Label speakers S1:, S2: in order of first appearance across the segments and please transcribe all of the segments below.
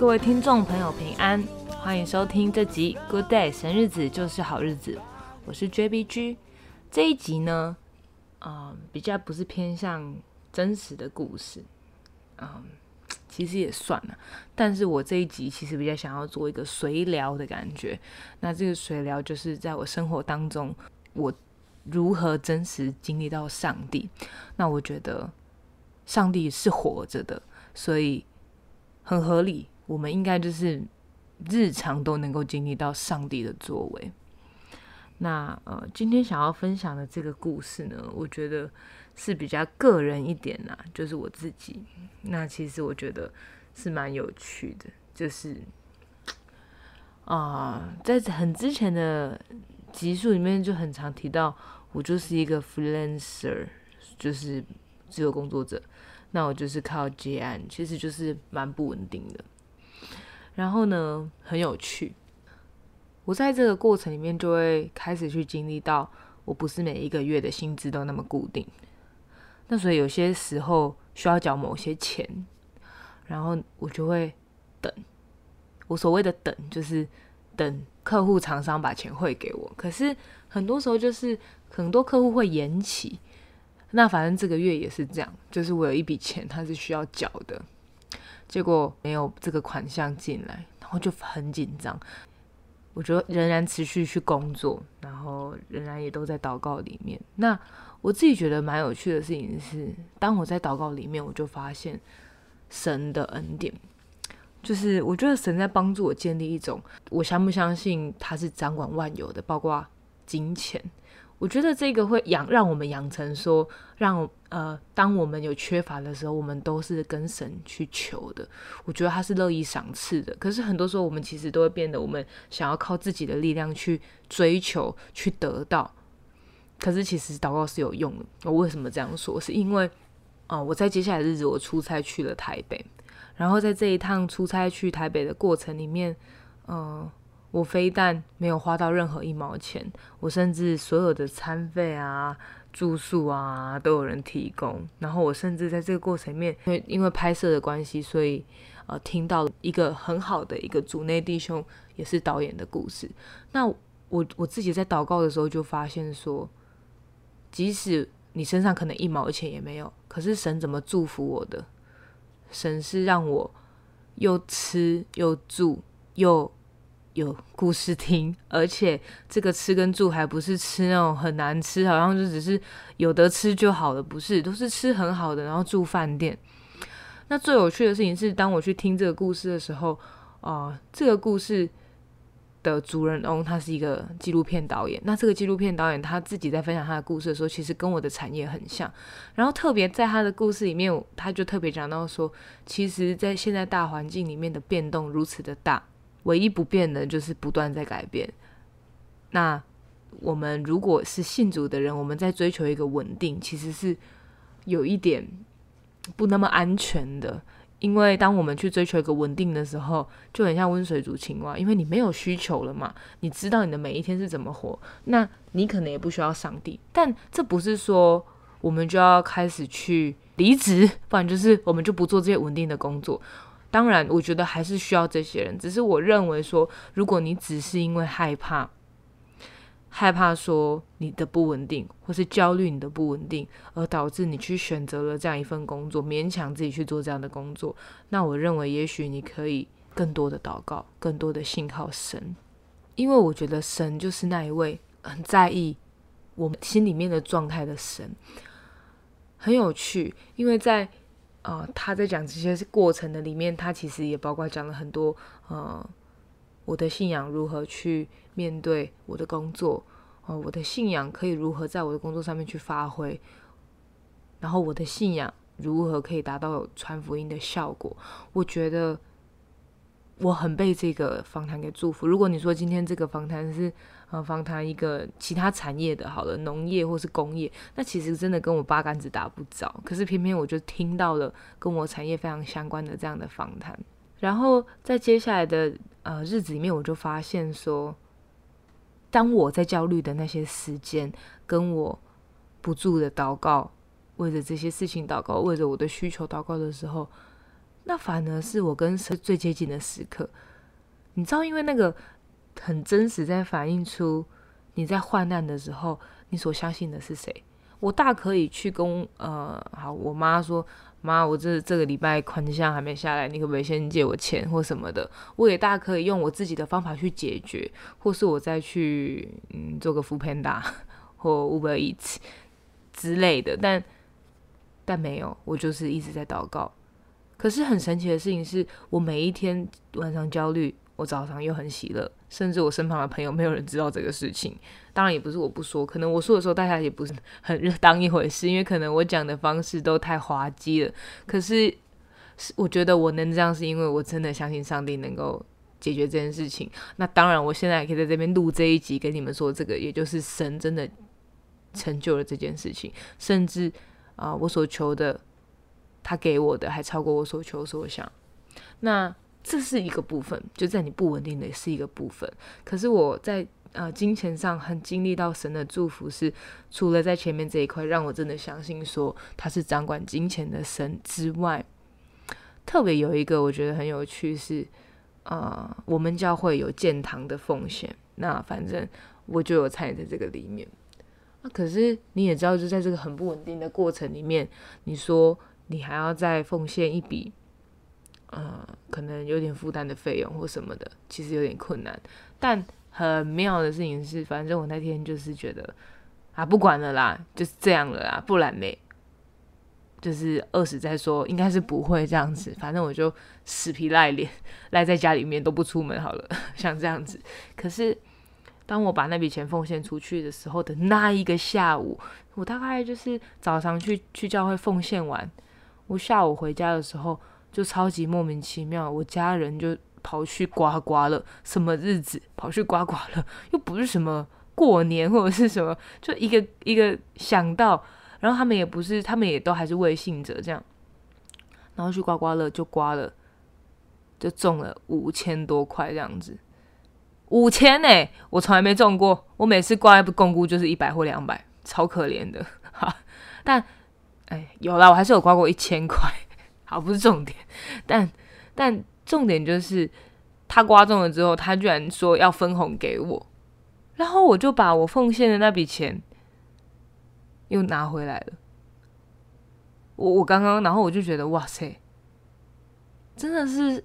S1: 各位听众朋友平安，欢迎收听这集《Good Day》，神日子就是好日子。我是 JBG。这一集呢，啊，比较不是偏向真实的故事，嗯，其实也算了。但是我这一集其实比较想要做一个随聊的感觉。那这个随聊就是在我生活当中，我如何真实经历到上帝。那我觉得上帝是活着的，所以很合理。我们应该就是日常都能够经历到上帝的作为。那呃，今天想要分享的这个故事呢，我觉得是比较个人一点呐，就是我自己。那其实我觉得是蛮有趣的，就是啊，在很之前的集数里面就很常提到，我就是一个 freelancer，就是自由工作者。那我就是靠接案，其实就是蛮不稳定的。然后呢，很有趣。我在这个过程里面就会开始去经历到，我不是每一个月的薪资都那么固定。那所以有些时候需要缴某些钱，然后我就会等。我所谓的等，就是等客户厂商把钱汇给我。可是很多时候就是很多客户会延期。那反正这个月也是这样，就是我有一笔钱，它是需要缴的，结果没有这个款项进来，然后就很紧张。我觉得仍然持续去工作，然后仍然也都在祷告里面。那我自己觉得蛮有趣的事情是，当我在祷告里面，我就发现神的恩典，就是我觉得神在帮助我建立一种，我相不相信他是掌管万有的，包括金钱。我觉得这个会养让我们养成说，让呃，当我们有缺乏的时候，我们都是跟神去求的。我觉得他是乐意赏赐的。可是很多时候，我们其实都会变得，我们想要靠自己的力量去追求、去得到。可是其实祷告是有用的。我为什么这样说？是因为啊，我在接下来的日子，我出差去了台北，然后在这一趟出差去台北的过程里面，嗯。我非但没有花到任何一毛钱，我甚至所有的餐费啊、住宿啊都有人提供。然后我甚至在这个过程里面，因为因为拍摄的关系，所以呃听到一个很好的一个主内弟兄也是导演的故事。那我我自己在祷告的时候就发现说，即使你身上可能一毛钱也没有，可是神怎么祝福我的？神是让我又吃又住又。有故事听，而且这个吃跟住还不是吃那种很难吃，好像就只是有得吃就好了，不是，都是吃很好的，然后住饭店。那最有趣的事情是，当我去听这个故事的时候，啊，这个故事的主人翁他是一个纪录片导演。那这个纪录片导演他自己在分享他的故事的时候，其实跟我的产业很像。然后特别在他的故事里面，他就特别讲到说，其实，在现在大环境里面的变动如此的大。唯一不变的就是不断在改变。那我们如果是信主的人，我们在追求一个稳定，其实是有一点不那么安全的。因为当我们去追求一个稳定的时候，就很像温水煮青蛙，因为你没有需求了嘛，你知道你的每一天是怎么活，那你可能也不需要上帝。但这不是说我们就要开始去离职，不然就是我们就不做这些稳定的工作。当然，我觉得还是需要这些人。只是我认为说，如果你只是因为害怕，害怕说你的不稳定，或是焦虑你的不稳定，而导致你去选择了这样一份工作，勉强自己去做这样的工作，那我认为也许你可以更多的祷告，更多的信靠神，因为我觉得神就是那一位很在意我们心里面的状态的神。很有趣，因为在。呃，他在讲这些过程的里面，他其实也包括讲了很多，呃，我的信仰如何去面对我的工作，哦，我的信仰可以如何在我的工作上面去发挥，然后我的信仰如何可以达到传福音的效果，我觉得。我很被这个访谈给祝福。如果你说今天这个访谈是呃访谈一个其他产业的，好了，农业或是工业，那其实真的跟我八竿子打不着。可是偏偏我就听到了跟我产业非常相关的这样的访谈。然后在接下来的呃日子里面，我就发现说，当我在焦虑的那些时间，跟我不住的祷告，为着这些事情祷告，为着我的需求祷告的时候。那反而是我跟神最接近的时刻。你知道，因为那个很真实，在反映出你在患难的时候，你所相信的是谁。我大可以去跟呃，好，我妈说，妈，我这这个礼拜款项还没下来，你可不可以先借我钱或什么的？我也大可以用我自己的方法去解决，或是我再去嗯做个副 panda 或 Uber Eats 之类的，但但没有，我就是一直在祷告。可是很神奇的事情是，我每一天晚上焦虑。我早上又很喜乐，甚至我身旁的朋友没有人知道这个事情。当然也不是我不说，可能我说的时候大家也不是很当一回事，因为可能我讲的方式都太滑稽了。可是，我觉得我能这样，是因为我真的相信上帝能够解决这件事情。那当然，我现在也可以在这边录这一集，跟你们说这个，也就是神真的成就了这件事情，甚至啊，我所求的，他给我的还超过我所求所想。那。这是一个部分，就在你不稳定的是一个部分。可是我在呃金钱上很经历到神的祝福，是除了在前面这一块让我真的相信说他是掌管金钱的神之外，特别有一个我觉得很有趣是，呃，我们教会有建堂的奉献，那反正我就有参与在这个里面。那可是你也知道，就在这个很不稳定的过程里面，你说你还要再奉献一笔。呃，可能有点负担的费用或什么的，其实有点困难。但很妙的事情是，反正我那天就是觉得啊，不管了啦，就是这样了啦，不然呢，就是饿死再说，应该是不会这样子。反正我就死皮赖脸赖在家里面都不出门好了，像这样子。可是当我把那笔钱奉献出去的时候的那一个下午，我大概就是早上去去教会奉献完，我下午回家的时候。就超级莫名其妙，我家人就跑去刮刮了，什么日子跑去刮刮了，又不是什么过年或者是什么，就一个一个想到，然后他们也不是，他们也都还是未信者这样，然后去刮刮乐就刮了，就中了五千多块这样子，五千呢，我从来没中过，我每次刮一不共估就是一百或两百，超可怜的哈，但哎有啦，我还是有刮过一千块。好，不是重点，但但重点就是他刮中了之后，他居然说要分红给我，然后我就把我奉献的那笔钱又拿回来了。我我刚刚，然后我就觉得哇塞，真的是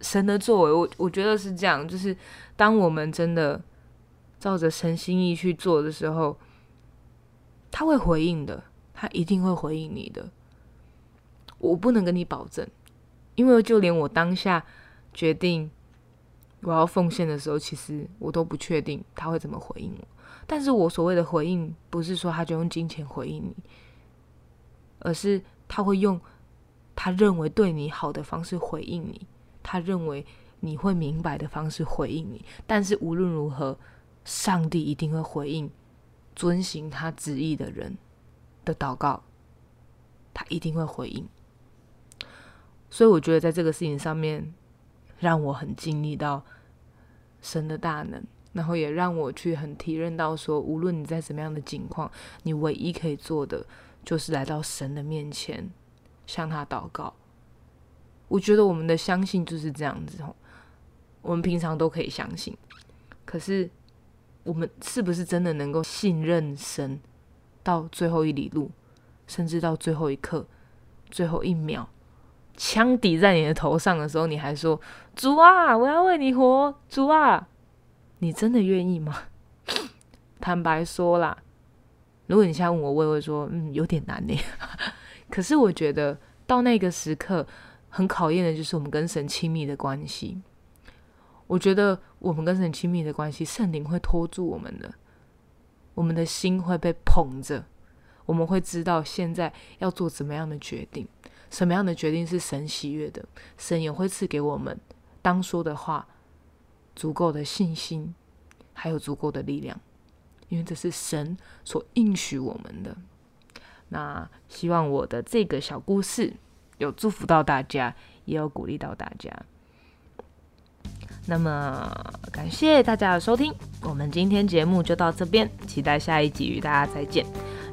S1: 神的作为。我我觉得是这样，就是当我们真的照着神心意去做的时候，他会回应的，他一定会回应你的。我不能跟你保证，因为就连我当下决定我要奉献的时候，其实我都不确定他会怎么回应我。但是我所谓的回应，不是说他就用金钱回应你，而是他会用他认为对你好的方式回应你，他认为你会明白的方式回应你。但是无论如何，上帝一定会回应遵行他旨意的人的祷告，他一定会回应。所以我觉得在这个事情上面，让我很经历到神的大能，然后也让我去很体认到说，无论你在什么样的境况，你唯一可以做的就是来到神的面前，向他祷告。我觉得我们的相信就是这样子哦，我们平常都可以相信，可是我们是不是真的能够信任神到最后一里路，甚至到最后一刻、最后一秒？枪抵在你的头上的时候，你还说：“主啊，我要为你活。”主啊，你真的愿意吗？坦白说啦，如果你现在问我，我也会说：“嗯，有点难呢。”可是我觉得到那个时刻，很考验的就是我们跟神亲密的关系。我觉得我们跟神亲密的关系，圣灵会拖住我们的，我们的心会被捧着，我们会知道现在要做怎么样的决定。什么样的决定是神喜悦的？神也会赐给我们当说的话足够的信心，还有足够的力量，因为这是神所应许我们的。那希望我的这个小故事有祝福到大家，也有鼓励到大家。那么感谢大家的收听，我们今天节目就到这边，期待下一集与大家再见。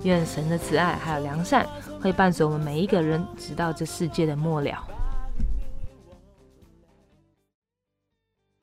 S1: 愿神的慈爱还有良善。会伴随我们每一个人，直到这世界的末了。